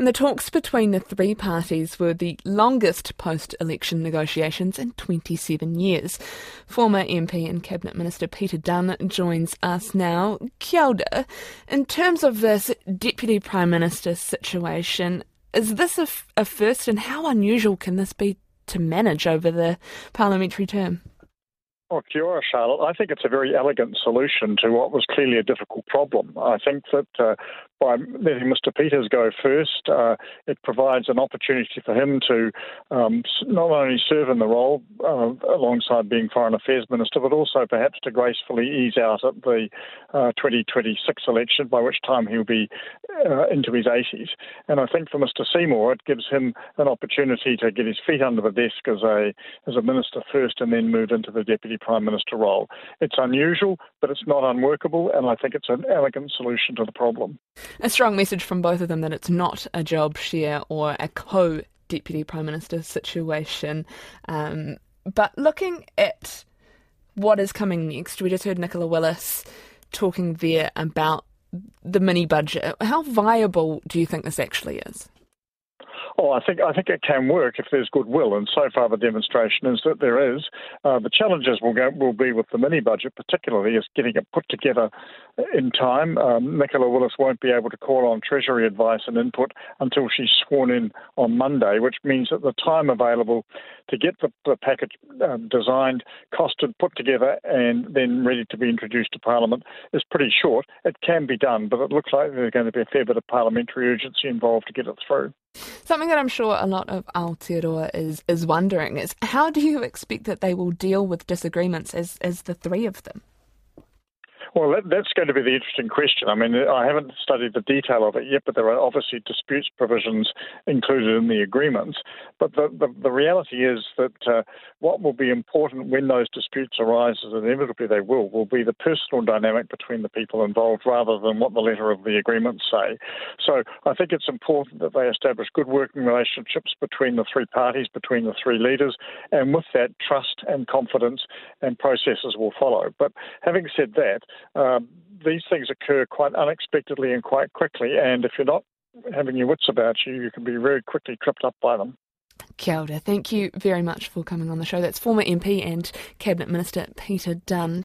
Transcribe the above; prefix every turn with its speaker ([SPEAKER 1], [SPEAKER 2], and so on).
[SPEAKER 1] And the talks between the three parties were the longest post election negotiations in 27 years. Former MP and Cabinet Minister Peter Dunne joins us now. Kia ora. In terms of this Deputy Prime Minister situation, is this a, f- a first and how unusual can this be to manage over the parliamentary term?
[SPEAKER 2] Well, kia ora, Charlotte. I think it's a very elegant solution to what was clearly a difficult problem. I think that uh, by letting Mr. Peters go first, uh, it provides an opportunity for him to um, not only serve in the role uh, alongside being Foreign Affairs Minister, but also perhaps to gracefully ease out at the uh, 2026 election, by which time he'll be uh, into his 80s. And I think for Mr. Seymour, it gives him an opportunity to get his feet under the desk as a as a minister first, and then move into the deputy prime minister role. It's unusual, but it's not unworkable, and I think it's an elegant solution to the problem.
[SPEAKER 1] A strong message from both of them that it's not a job share or a co deputy prime minister situation. Um, but looking at what is coming next, we just heard Nicola Willis talking there about the mini budget. How viable do you think this actually is?
[SPEAKER 2] Oh, I think I think it can work if there's goodwill, and so far the demonstration is that there is. Uh, the challenges will go will be with the mini budget, particularly is getting it put together in time. Um, Nicola Willis won't be able to call on Treasury advice and input until she's sworn in on Monday, which means that the time available to get the, the package um, designed, costed, put together, and then ready to be introduced to Parliament is pretty short. It can be done, but it looks like there's going to be a fair bit of parliamentary urgency involved to get it through.
[SPEAKER 1] Something that I'm sure a lot of Aotearoa is is wondering is how do you expect that they will deal with disagreements as as the three of them?
[SPEAKER 2] Well, that, that's going to be the interesting question. I mean, I haven't studied the detail of it yet, but there are obviously disputes provisions included in the agreements. But the, the, the reality is that uh, what will be important when those disputes arise, as inevitably they will, will be the personal dynamic between the people involved rather than what the letter of the agreements say. So I think it's important that they establish good working relationships between the three parties, between the three leaders, and with that, trust and confidence and processes will follow. But having said that, um, these things occur quite unexpectedly and quite quickly, and if you're not having your wits about you, you can be very quickly tripped up by them.
[SPEAKER 1] Kia ora. Thank you very much for coming on the show. That's former MP and Cabinet Minister Peter Dunne.